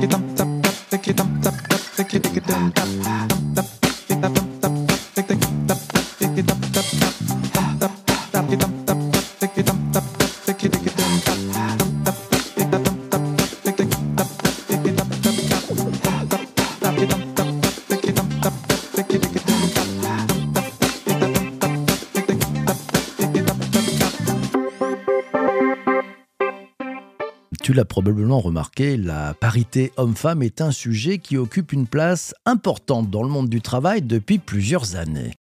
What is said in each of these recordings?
Tu l'as probablement remarqué, la parité homme-femme est un sujet qui occupe une place importante dans le monde du travail depuis plusieurs années.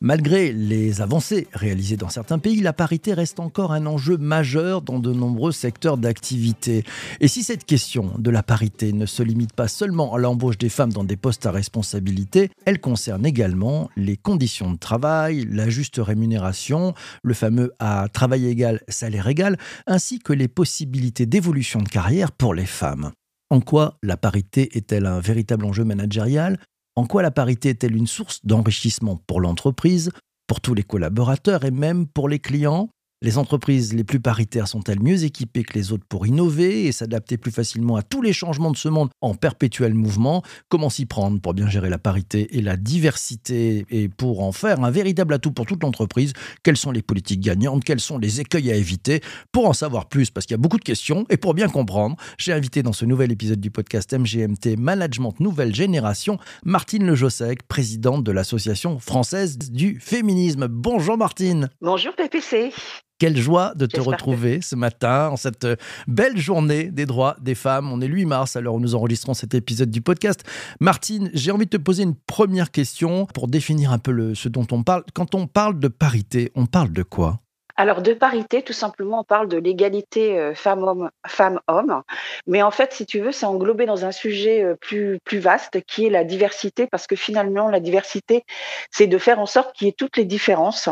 Malgré les avancées réalisées dans certains pays, la parité reste encore un enjeu majeur dans de nombreux secteurs d'activité. Et si cette question de la parité ne se limite pas seulement à l'embauche des femmes dans des postes à responsabilité, elle concerne également les conditions de travail, la juste rémunération, le fameux à travail égal, salaire égal, ainsi que les possibilités d'évolution de carrière pour les femmes. En quoi la parité est-elle un véritable enjeu managérial? En quoi la parité est-elle une source d'enrichissement pour l'entreprise, pour tous les collaborateurs et même pour les clients? Les entreprises les plus paritaires sont-elles mieux équipées que les autres pour innover et s'adapter plus facilement à tous les changements de ce monde en perpétuel mouvement? Comment s'y prendre pour bien gérer la parité et la diversité? Et pour en faire un véritable atout pour toute l'entreprise Quelles sont les politiques gagnantes? Quels sont les écueils à éviter? Pour en savoir plus, parce qu'il y a beaucoup de questions et pour bien comprendre, j'ai invité dans ce nouvel épisode du podcast MGMT Management Nouvelle Génération Martine Lejossec, présidente de l'Association française du féminisme. Bonjour Martine. Bonjour PPC. Quelle joie de te retrouver ce matin en cette euh, belle journée des droits des femmes. On est le 8 mars alors où nous enregistrons cet épisode du podcast. Martine, j'ai envie de te poser une première question pour définir un peu le, ce dont on parle. Quand on parle de parité, on parle de quoi? Alors de parité, tout simplement, on parle de l'égalité euh, femmes-hommes, femmes-hommes. Mais en fait, si tu veux, c'est englobé dans un sujet euh, plus, plus vaste qui est la diversité, parce que finalement, la diversité, c'est de faire en sorte qu'il y ait toutes les différences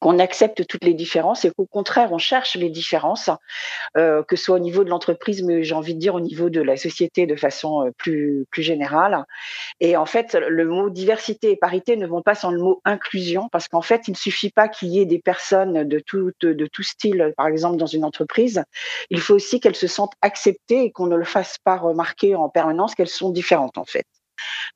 qu'on accepte toutes les différences et qu'au contraire on cherche les différences, euh, que ce soit au niveau de l'entreprise, mais j'ai envie de dire au niveau de la société de façon euh, plus plus générale. Et en fait, le mot diversité et parité ne vont pas sans le mot inclusion, parce qu'en fait, il ne suffit pas qu'il y ait des personnes de tout de tout style, par exemple dans une entreprise. Il faut aussi qu'elles se sentent acceptées et qu'on ne le fasse pas remarquer en permanence qu'elles sont différentes en fait.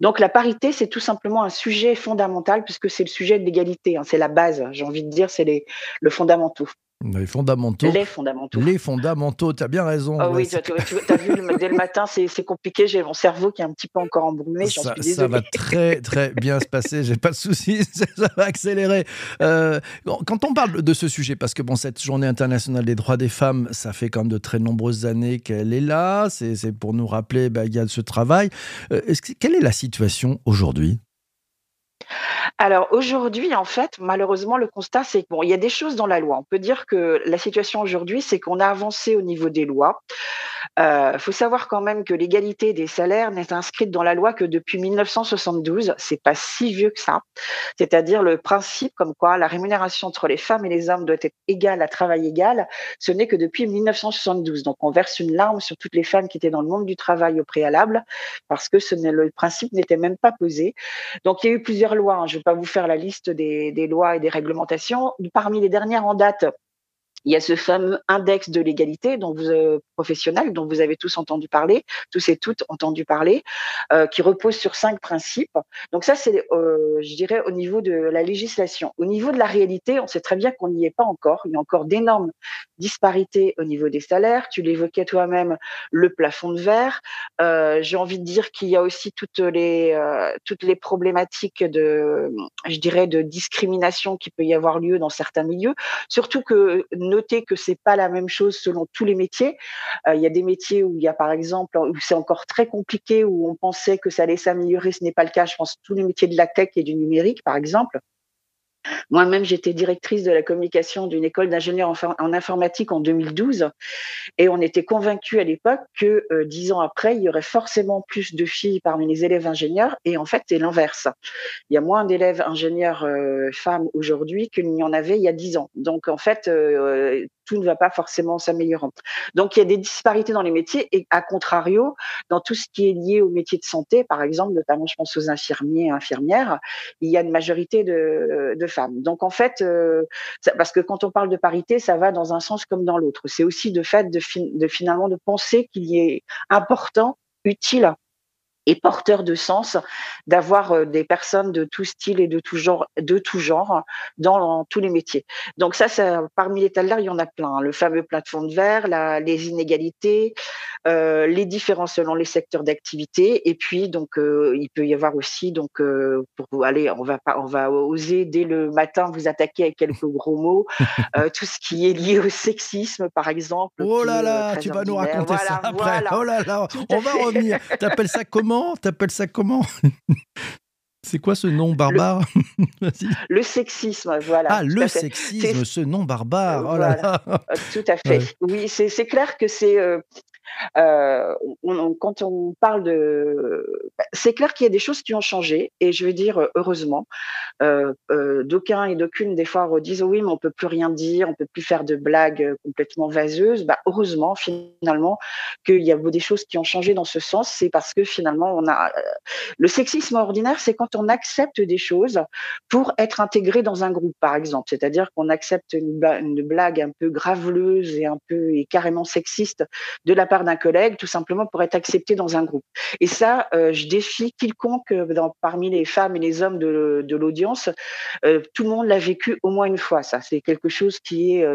Donc la parité, c'est tout simplement un sujet fondamental puisque c'est le sujet de l'égalité, hein, c'est la base, j'ai envie de dire, c'est le fondamental. Les fondamentaux. Les fondamentaux. Les fondamentaux, tu as bien raison. Ah oui, tu as, vu, dès le matin, c'est compliqué. J'ai mon cerveau qui est un petit peu encore embrumé. Ça, ça va très, très bien se passer. J'ai pas de soucis. Ça va accélérer. Euh, quand on parle de ce sujet, parce que bon, cette journée internationale des droits des femmes, ça fait quand même de très nombreuses années qu'elle est là. C'est pour nous rappeler qu'il bah, y a ce travail. Euh, quelle est la situation aujourd'hui? Alors aujourd'hui, en fait, malheureusement, le constat, c'est qu'il y a des choses dans la loi. On peut dire que la situation aujourd'hui, c'est qu'on a avancé au niveau des lois. Il euh, faut savoir quand même que l'égalité des salaires n'est inscrite dans la loi que depuis 1972. C'est pas si vieux que ça. C'est-à-dire le principe comme quoi la rémunération entre les femmes et les hommes doit être égale à travail égal. Ce n'est que depuis 1972. Donc on verse une larme sur toutes les femmes qui étaient dans le monde du travail au préalable parce que ce le principe n'était même pas posé. Donc il y a eu plusieurs lois. Hein. Je ne vais pas vous faire la liste des, des lois et des réglementations. Parmi les dernières en date, il y a ce fameux index de l'égalité dont vous euh, dont vous avez tous entendu parler, tous et toutes entendu parler, euh, qui repose sur cinq principes. Donc ça, c'est, euh, je dirais, au niveau de la législation. Au niveau de la réalité, on sait très bien qu'on n'y est pas encore. Il y a encore d'énormes disparités au niveau des salaires. Tu l'évoquais toi-même, le plafond de verre. Euh, j'ai envie de dire qu'il y a aussi toutes les toutes les problématiques de, je dirais, de discrimination qui peut y avoir lieu dans certains milieux. Surtout que notez que c'est pas la même chose selon tous les métiers. Euh, il y a des métiers où il y a par exemple où c'est encore très compliqué où on pensait que ça allait s'améliorer, ce n'est pas le cas. Je pense tous les métiers de la tech et du numérique par exemple. Moi-même, j'étais directrice de la communication d'une école d'ingénieurs en, informatique en 2012 et on était convaincus à l'époque que euh, dix ans après, il y aurait forcément plus de filles parmi les élèves ingénieurs et en fait, c'est l'inverse. Il y a moins d'élèves ingénieurs euh, femmes aujourd'hui qu'il n'y en avait il y a dix ans. Donc en fait, euh, tout ne va pas forcément s'améliorer. Donc il y a des disparités dans les métiers et à contrario, dans tout ce qui est lié au métier de santé, par exemple, notamment je pense aux infirmiers et infirmières, il y a une majorité de, de femmes. Donc en fait, euh, parce que quand on parle de parité, ça va dans un sens comme dans l'autre. C'est aussi de fait de, de finalement de penser qu'il y est important utile et porteur de sens d'avoir euh, des personnes de tout style et de tout genre, de tout genre dans, tous les métiers. Donc ça, ça parmi les talents, il y en a plein. Hein. Le fameux plafond de verre, la, les inégalités, euh, les différences selon les secteurs d'activité, et puis donc euh, il peut y avoir aussi donc euh, pour aller, on va pas, on va oser dès le matin vous attaquer avec quelques gros mots, tout ce qui est lié au sexisme par exemple. Oh là là, tu vas nous raconter ça après. Oh là là, on va revenir. T'appelles ça comment T'appelles ça comment? C'est quoi ce nom barbare? Le sexisme, voilà. Ah, le sexisme, ce nom barbare. Oh là là. Tout à fait. Oui, c'est clair que c'est euh, euh, quand on parle de, bah, c'est clair qu'il y a des choses qui ont changé et je veux dire heureusement. D'aucuns et d'aucunes des fois redisent oui mais on peut plus rien dire, on peut plus faire de blagues complètement vaseuses. Bah, heureusement finalement qu'il y a des choses qui ont changé dans ce sens. C'est parce que finalement on a le sexisme ordinaire, c'est quand on accepte des choses pour être intégré dans un groupe par exemple. C'est-à-dire qu'on accepte une blague un peu graveleuse et un peu et carrément sexiste de la part d'un collègue, tout simplement pour être accepté dans un groupe. Et ça, euh, je défie quiconque euh, parmi les femmes et les hommes de, l'audience, euh, tout le monde l'a vécu au moins une fois. Ça, c'est quelque chose qui est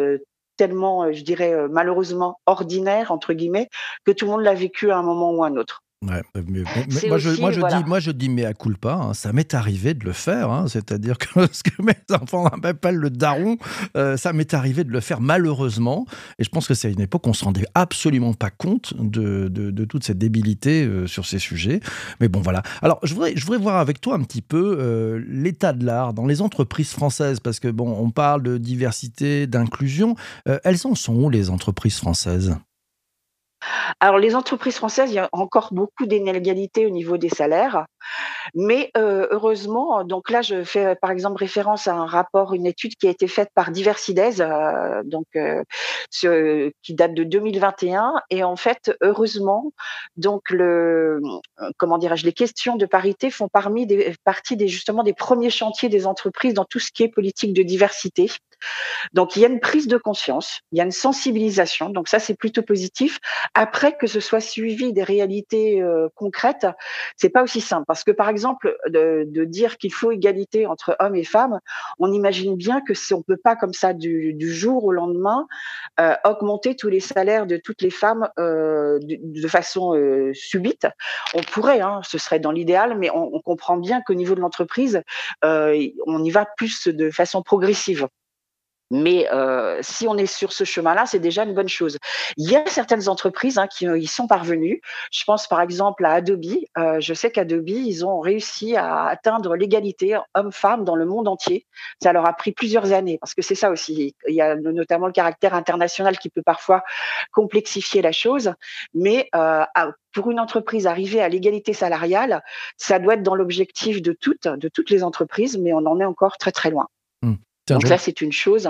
tellement, je dirais, malheureusement ordinaire entre guillemets, que tout le monde l'a vécu à un moment ou à un autre. Ouais, mais, moi, je, moi, je dis, moi je dis mais à culpa, hein, ça m'est arrivé de le faire, hein, c'est-à-dire que, ce que mes enfants m'appellent le daron, euh, ça m'est arrivé de le faire malheureusement, et je pense que c'est à une époque où on se rendait absolument pas compte de, de, toute cette débilité euh, sur ces sujets, mais bon voilà. Alors je voudrais, je voudrais voir avec toi un petit peu euh, l'état de l'art dans les entreprises françaises, parce que bon, on parle de diversité, d'inclusion, elles en sont où les entreprises françaises? Alors les entreprises françaises, il y a encore beaucoup d'inégalités au niveau des salaires, mais euh, heureusement, donc là je fais par exemple référence à un rapport, une étude qui a été faite par Diversides, euh, donc euh, qui date de 2021, et en fait heureusement, donc le comment dirais-je, les questions de parité font partie des justement des premiers chantiers des entreprises dans tout ce qui est politique de diversité. Donc il y a une prise de conscience, il y a une sensibilisation, donc ça c'est plutôt positif. Après que ce soit suivi des réalités euh, concrètes, c'est pas aussi simple parce que par exemple de, dire qu'il faut égalité entre hommes et femmes, on imagine bien que si on peut pas comme ça du, jour au lendemain euh, augmenter tous les salaires de toutes les femmes euh, de, façon euh, subite. On pourrait, hein, ce serait dans l'idéal, mais on, comprend bien qu'au niveau de l'entreprise, on y va plus de façon progressive. Mais euh, si on est sur ce chemin-là, c'est déjà une bonne chose. Il y a certaines entreprises hein, qui y sont parvenues. Je pense par exemple à Adobe. Euh, je sais qu'Adobe, ils ont réussi à atteindre l'égalité homme-femme dans le monde entier. Ça leur a pris plusieurs années parce que c'est ça aussi. Il y a notamment le caractère international qui peut parfois complexifier la chose. Mais euh, pour une entreprise arriver à l'égalité salariale, ça doit être dans l'objectif de toutes, de toutes les entreprises, mais on en est encore très très loin. Donc là, c'est une chose.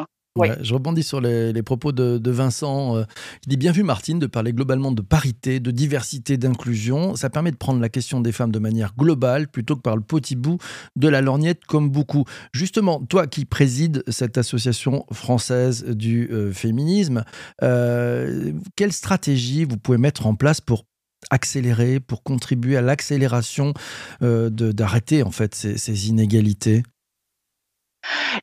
je rebondis sur les, propos de, Vincent. Euh, il dit bien vu, Martine, de parler globalement de parité, de diversité, d'inclusion. Ça permet de prendre la question des femmes de manière globale plutôt que par le petit bout de la lorgnette, comme beaucoup. Justement, toi qui présides cette association française du euh, féminisme, euh, quelle stratégie vous pouvez mettre en place pour accélérer, pour contribuer à l'accélération d'arrêter en fait ces inégalités?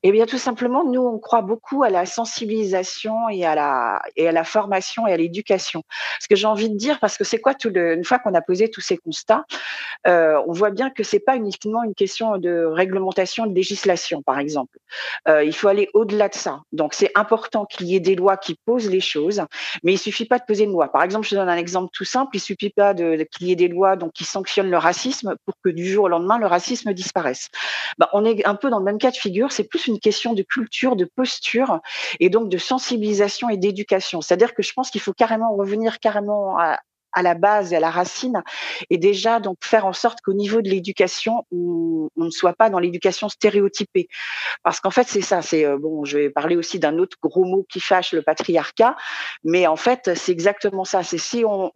Eh bien, tout simplement, nous, on croit beaucoup à la sensibilisation et à la, et à la formation et à l'éducation. Ce que j'ai envie de dire, parce que c'est quoi une fois qu'on a posé tous ces constats, euh, on voit bien que c'est pas uniquement une question de réglementation, de législation, par exemple. Euh, il faut aller au-delà de ça. Donc, c'est important qu'il y ait des lois qui posent les choses, mais il suffit pas de poser une loi. Par exemple, je donne un exemple tout simple. Il suffit pas qu'il y ait des lois donc qui sanctionnent le racisme pour que du jour au lendemain le racisme disparaisse. Ben, on est un peu dans le même cas de figure c'est plus une question de culture, de posture et donc de sensibilisation et d'éducation. C'est-à-dire que je pense qu'il faut carrément revenir carrément à, à la base et à la racine, et déjà donc faire en sorte qu'au niveau de l'éducation, on, ne soit pas dans l'éducation stéréotypée, parce qu'en fait c'est ça. C'est euh, bon, je vais parler aussi d'un autre gros mot qui fâche, le patriarcat, mais en fait c'est exactement ça. C'est si on,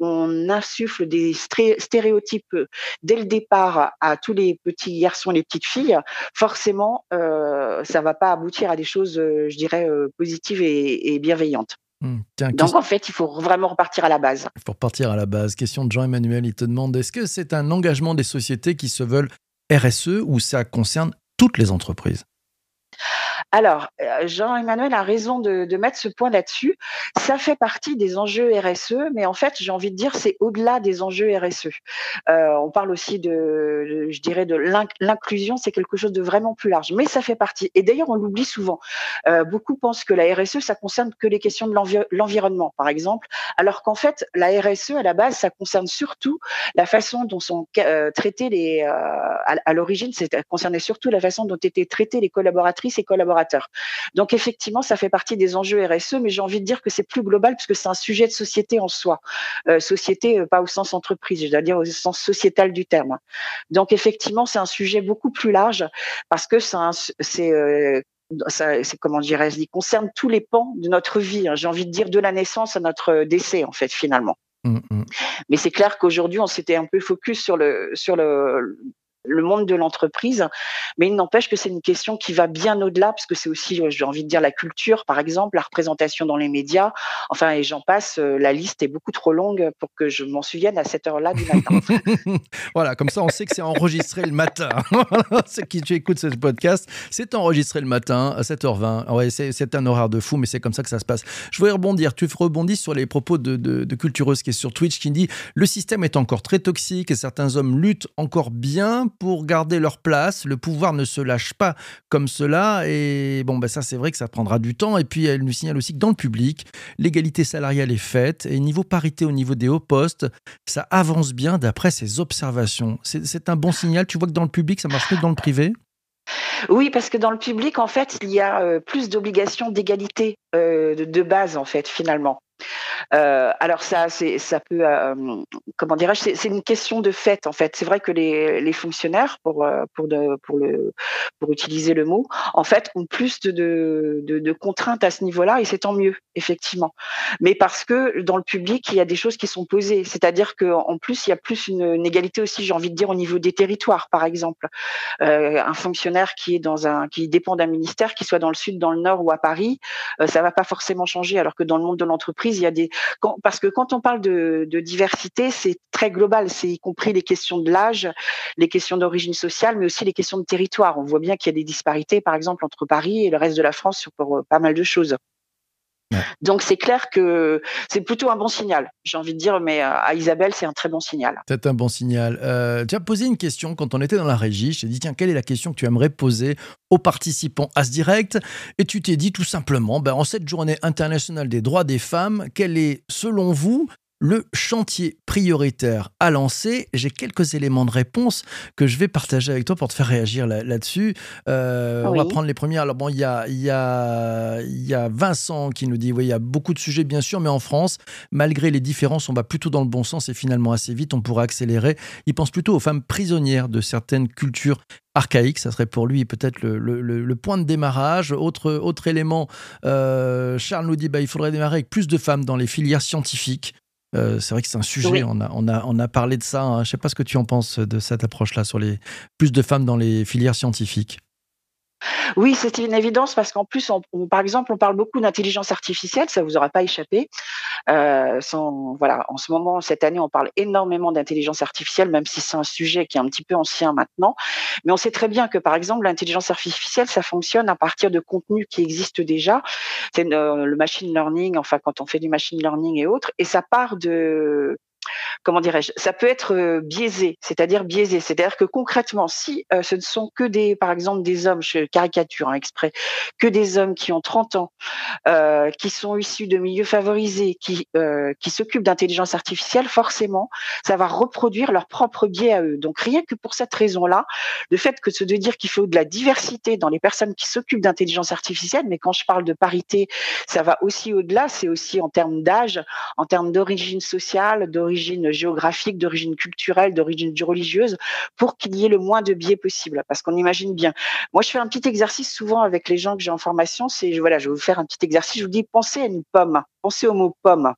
insuffle des stéréotypes dès le départ à tous les petits garçons, les petites filles, forcément euh, ça va pas aboutir à des choses, euh, je dirais, euh, positives et bienveillantes. Mmh, Donc en fait, il faut vraiment repartir à la base. Il faut repartir à la base. Question de Jean-Emmanuel, il te demande est-ce que c'est un engagement des sociétés qui se veulent RSE ou ça concerne toutes les entreprises? Alors, euh, Jean-Emmanuel a raison de, mettre ce point là-dessus. Ça fait partie des enjeux RSE, mais en fait, j'ai envie de dire, c'est au-delà des enjeux RSE. Euh, on parle aussi de, je dirais, de l'inclusion, c'est quelque chose de vraiment plus large, mais ça fait partie. Et d'ailleurs, on l'oublie souvent. Euh, beaucoup pensent que la RSE, ça concerne que les questions de l'environnement, par exemple, alors qu'en fait, la RSE, à la base, ça concerne surtout la façon dont sont traités les, à, à l'origine, c'est concernait surtout la façon dont étaient traités les collaboratrices et collaborateurs donc effectivement, ça fait partie des enjeux RSE, mais j'ai envie de dire que c'est plus global puisque c'est un sujet de société en soi. Euh, société, euh, pas au sens entreprise, je dois dire au sens sociétal du terme. Donc effectivement, c'est un sujet beaucoup plus large parce que c'est euh, c'est comment dirais-je, il concerne tous les pans de notre vie. Hein. J'ai envie de dire de la naissance à notre décès en fait finalement. Mmh, mmh. Mais c'est clair qu'aujourd'hui on s'était un peu focus sur le sur le le monde de l'entreprise, mais il n'empêche que c'est une question qui va bien au-delà, parce que c'est aussi, j'ai envie de dire, la culture, par exemple, la représentation dans les médias, enfin, et j'en passe, euh, la liste est beaucoup trop longue pour que je m'en souvienne à cette heure-là du matin. voilà, comme ça, on sait que c'est enregistré le matin. c'est qui tu écoutes ce podcast, c'est enregistré le matin à 7h20. Ouais, c'est un horaire de fou, mais c'est comme ça que ça se passe. Je voudrais rebondir, tu rebondis sur les propos de, de Cultureuse qui est sur Twitch, qui dit « Le système est encore très toxique et certains hommes luttent encore bien pour garder leur place. Le pouvoir ne se lâche pas comme cela. Et bon, ben ça, c'est vrai que ça prendra du temps. Et puis, elle nous signale aussi que dans le public, l'égalité salariale est faite. Et niveau parité au niveau des hauts postes, ça avance bien d'après ses observations. C'est un bon signal. Tu vois que dans le public, ça marche plus que dans le privé? Oui, parce que dans le public, en fait, il y a euh, plus d'obligations d'égalité euh, de, base, en fait, finalement. Euh, alors ça, ça peut, euh, comment dirais-je, c'est, une question de fait en fait. C'est vrai que les, fonctionnaires, pour euh, pour utiliser le mot, en fait, ont plus de, contraintes à ce niveau-là et c'est tant mieux effectivement. Mais parce que dans le public, il y a des choses qui sont posées, c'est-à-dire qu'en plus, il y a plus une, égalité aussi, j'ai envie de dire, au niveau des territoires, par exemple. un fonctionnaire qui est dans un qui dépend d'un ministère, qui soit dans le sud, dans le nord ou à Paris, ça va pas forcément changer, alors que dans le monde de l'entreprise, il y a des parce que quand on parle de, diversité, c'est très global, c'est y compris les questions de l'âge, les questions d'origine sociale, mais aussi les questions de territoire. On voit bien qu'il y a des disparités, par exemple, entre Paris et le reste de la France sur euh, pas mal de choses. Donc c'est clair que c'est plutôt un bon signal, j'ai envie de dire, mais euh, à Isabelle, c'est un très bon signal. C'est un bon signal. Euh, tu as posé une question quand on était dans la régie. Je t'ai dit, tiens, quelle est la question que tu aimerais poser aux participants à ce direct? Et tu t'es dit tout simplement, ben, en cette journée internationale des droits des femmes, quelle est, selon vous, le chantier prioritaire à lancer. J'ai quelques éléments de réponse que je vais partager avec toi pour te faire réagir là-dessus. Euh, on va prendre les premières. Alors bon, il y a, y, a, y a Vincent qui nous dit, oui, il y a beaucoup de sujets bien sûr, mais en France, malgré les différences, on va plutôt dans le bon sens et finalement assez vite, on pourra accélérer. Il pense plutôt aux femmes prisonnières de certaines cultures archaïques. Ça serait pour lui peut-être le, point de démarrage. Autre, autre élément, euh, Charles nous dit, bah, il faudrait démarrer avec plus de femmes dans les filières scientifiques. Euh, c'est vrai que c'est un sujet, on, a, on, a, on a parlé de ça. Hein. Je ne sais pas ce que tu en penses de cette approche-là sur les plus de femmes dans les filières scientifiques. Oui, c'est une évidence parce qu'en plus, par exemple, on parle beaucoup d'intelligence artificielle, ça vous aura pas échappé. Euh, voilà, en ce moment, cette année, on parle énormément d'intelligence artificielle, même si c'est un sujet qui est un petit peu ancien maintenant. Mais on sait très bien que, par exemple, l'intelligence artificielle, ça fonctionne à partir de contenus qui existent déjà. C'est euh, le machine learning, enfin, quand on fait du machine learning et autres, et ça part de comment dirais-je, ça peut être euh, biaisé, c'est-à-dire biaisé, c'est-à-dire que concrètement, si euh, ce ne sont que des, par exemple, des hommes, je caricature hein, exprès, que des hommes qui ont 30 ans, euh, qui sont issus de milieux favorisés, qui qui s'occupent d'intelligence artificielle, forcément, ça va reproduire leur propre biais à eux. Donc rien que pour cette raison-là, le fait que ce de dire qu'il faut de la diversité dans les personnes qui s'occupent d'intelligence artificielle, mais quand je parle de parité, ça va aussi au-delà, c'est aussi en termes d'âge, en termes d'origine sociale, d'origine géographique, d'origine culturelle, d'origine religieuse, pour qu'il y ait le moins de biais possible. Parce qu'on imagine bien. Moi, je fais un petit exercice souvent avec les gens que j'ai en formation. C'est voilà, je vais vous faire un petit exercice. Je vous dis, pensez à une pomme. Pensez au mot pomme.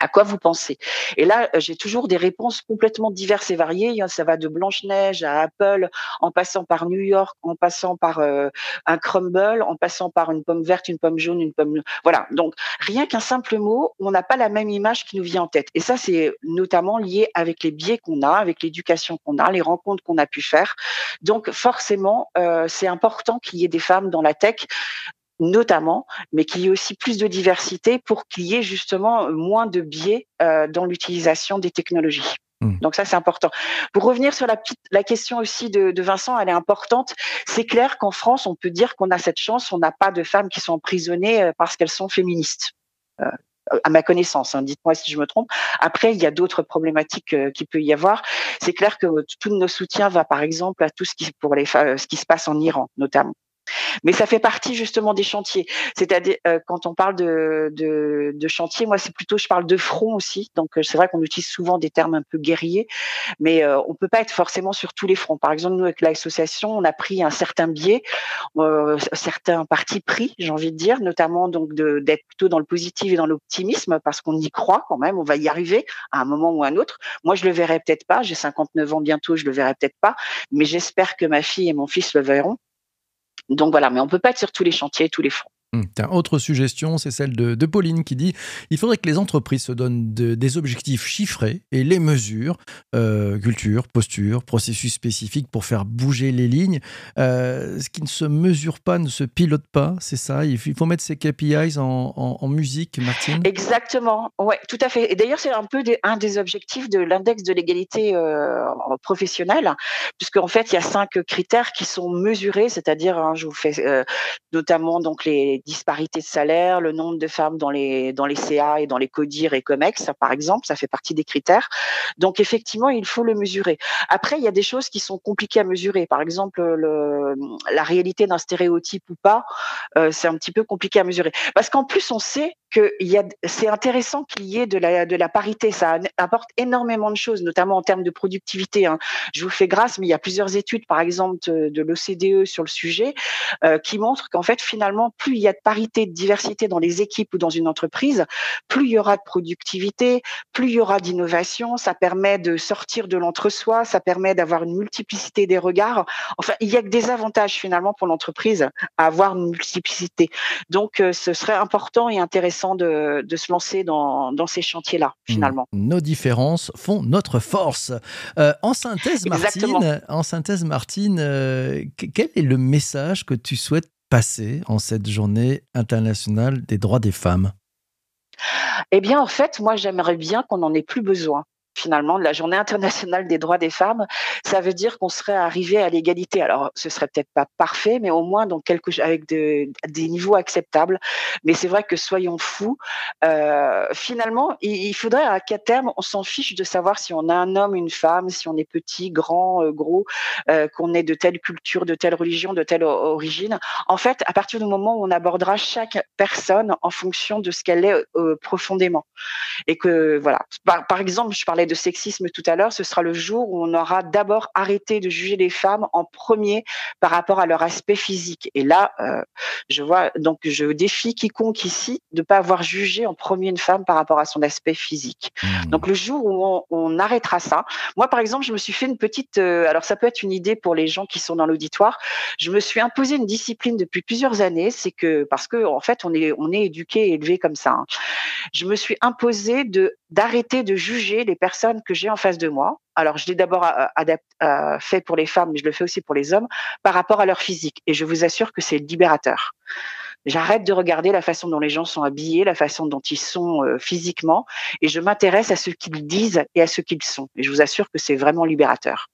À quoi vous pensez? Et là, euh, j'ai toujours des réponses complètement diverses et variées. Ça va de Blanche-Neige à Apple, en passant par New York, en passant par euh, un crumble, en passant par une pomme verte, une pomme jaune, une pomme... Voilà, donc rien qu'un simple mot, on n'a pas la même image qui nous vient en tête. Et ça, c'est notamment lié avec les biais qu'on a, avec l'éducation qu'on a, les rencontres qu'on a pu faire. Donc forcément, euh, c'est important qu'il y ait des femmes dans la tech notamment, mais qu'il y ait aussi plus de diversité pour qu'il y ait justement moins de biais euh, dans l'utilisation des technologies. Mmh. Donc ça, c'est important. Pour revenir sur la, la question aussi de, de, Vincent, elle est importante. C'est clair qu'en France, on peut dire qu'on a cette chance, on n'a pas de femmes qui sont emprisonnées euh, parce qu'elles sont féministes. Euh, à ma connaissance, hein, dites-moi si je me trompe. Après, il y a d'autres problématiques euh, qui peut y avoir. C'est clair que tout nos soutiens va, par exemple, à tout ce qui pour les ce qui se passe en Iran, notamment. Mais ça fait partie justement des chantiers. C'est-à-dire euh, quand on parle de, de, chantier, moi c'est plutôt je parle de front aussi. Donc euh, c'est vrai qu'on utilise souvent des termes un peu guerriers, mais euh, on peut pas être forcément sur tous les fronts. Par exemple, nous avec l'association, on a pris un certain biais, euh, certains partis pris, j'ai envie de dire, notamment donc d'être plutôt dans le positif et dans l'optimisme parce qu'on y croit quand même. On va y arriver à un moment ou à un autre. Moi je le verrai peut-être pas. J'ai 59 ans bientôt, je le verrai peut-être pas, mais j'espère que ma fille et mon fils le verront. Donc voilà, mais on peut pas être sur tous les chantiers, tous les fronts. Hum, autre suggestion, c'est celle de, Pauline qui dit il faudrait que les entreprises se donnent des objectifs chiffrés et les mesurent euh, culture, posture, processus spécifique pour faire bouger les lignes. Euh, ce qui ne se mesure pas ne se pilote pas, c'est ça? Il faut mettre ces KPIs en, musique, Martine? Exactement, ouais, tout à fait. Et d'ailleurs, c'est un peu un des objectifs de l'index de l'égalité euh, professionnelle, puisque en fait, il y a cinq critères qui sont mesurés, c'est-à-dire, hein, je vous fais notamment donc les disparités de salaire, le nombre de femmes dans les dans les CA et dans les CODIR et COMEX, par exemple, ça fait partie des critères. Donc effectivement, il faut le mesurer. Après, il y a des choses qui sont compliquées à mesurer. Par exemple, le, la réalité d'un stéréotype ou pas, euh, c'est un petit peu compliqué à mesurer. Parce qu'en plus, on sait c'est intéressant qu'il y ait de la, parité. Ça apporte énormément de choses, notamment en termes de productivité. Hein. Je vous fais grâce, mais il y a plusieurs études, par exemple, de, l'OCDE sur le sujet, euh, qui montrent qu'en fait, finalement, plus il y a de parité, de diversité dans les équipes ou dans une entreprise, plus il y aura de productivité, plus il y aura d'innovation. Ça permet de sortir de l'entre-soi, ça permet d'avoir une multiplicité des regards. Enfin, il y a que des avantages finalement pour l'entreprise à avoir une multiplicité. Donc, euh, ce serait important et intéressant de, se lancer dans, ces chantiers-là, mmh. finalement. Nos différences font notre force. Euh, en synthèse, Martine, en synthèse, Martine euh, quel est le message que tu souhaites passer en cette journée internationale des droits des femmes? Eh bien, en fait, moi, j'aimerais bien qu'on n'en ait plus besoin finalement de la journée internationale des droits des femmes, ça veut dire qu'on serait arrivé à l'égalité. Alors, ce serait peut-être pas parfait, mais au moins dans avec des niveaux acceptables. Mais c'est vrai que soyons fous. Euh, finalement, il, faudrait à qu'à terme, on s'en fiche de savoir si on a un homme, une femme, si on est petit, grand, euh, gros, euh, qu'on est de telle culture, de telle religion, de telle origine. En fait, à partir du moment où on abordera chaque personne en fonction de ce qu'elle est profondément, et que voilà. Par exemple, je parlais de sexisme tout à l'heure, ce sera le jour où on aura d'abord arrêté de juger les femmes en premier par rapport à leur aspect physique. Et là, euh, je vois, donc je défie quiconque ici de pas avoir jugé en premier une femme par rapport à son aspect physique. Mmh. Donc le jour où on, arrêtera ça, moi par exemple, je me suis fait une petite, euh, alors ça peut être une idée pour les gens qui sont dans l'auditoire, je me suis imposé une discipline depuis plusieurs années, c'est que parce que en fait on est on est éduqué et élevé comme ça. Hein. Je me suis imposé de d'arrêter de juger les personnes que j'ai en face de moi. Alors, je l'ai d'abord euh, euh, fait pour les femmes, mais je le fais aussi pour les hommes, par rapport à leur physique. Et je vous assure que c'est libérateur. J'arrête de regarder la façon dont les gens sont habillés, la façon dont ils sont euh, physiquement, et je m'intéresse à ce qu'ils disent et à ce qu'ils sont. Et je vous assure que c'est vraiment libérateur.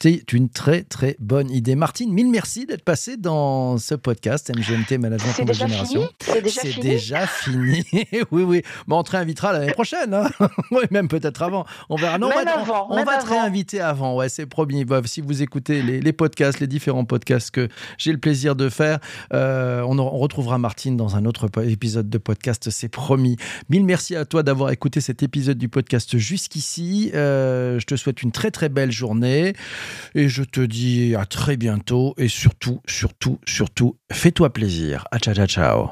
C'est une très très bonne idée. Martine, mille merci d'être passée dans ce podcast MGMT Management de Génération. C'est déjà, fini. déjà fini. oui, oui. Mais on te réinvitera l'année prochaine. Hein. oui, même peut-être avant. On verra. Non, on va, avant, on, va te réinviter avant. Ouais, c'est promis. Si vous écoutez les, podcasts, les différents podcasts que j'ai le plaisir de faire, euh, on, retrouvera Martine dans un autre épisode de podcast. C'est promis. Mille merci à toi d'avoir écouté cet épisode du podcast jusqu'ici. Euh, je te souhaite une très très belle journée. Et je te dis à très bientôt. Et surtout, surtout, surtout, fais-toi plaisir. A ciao, ciao, ciao.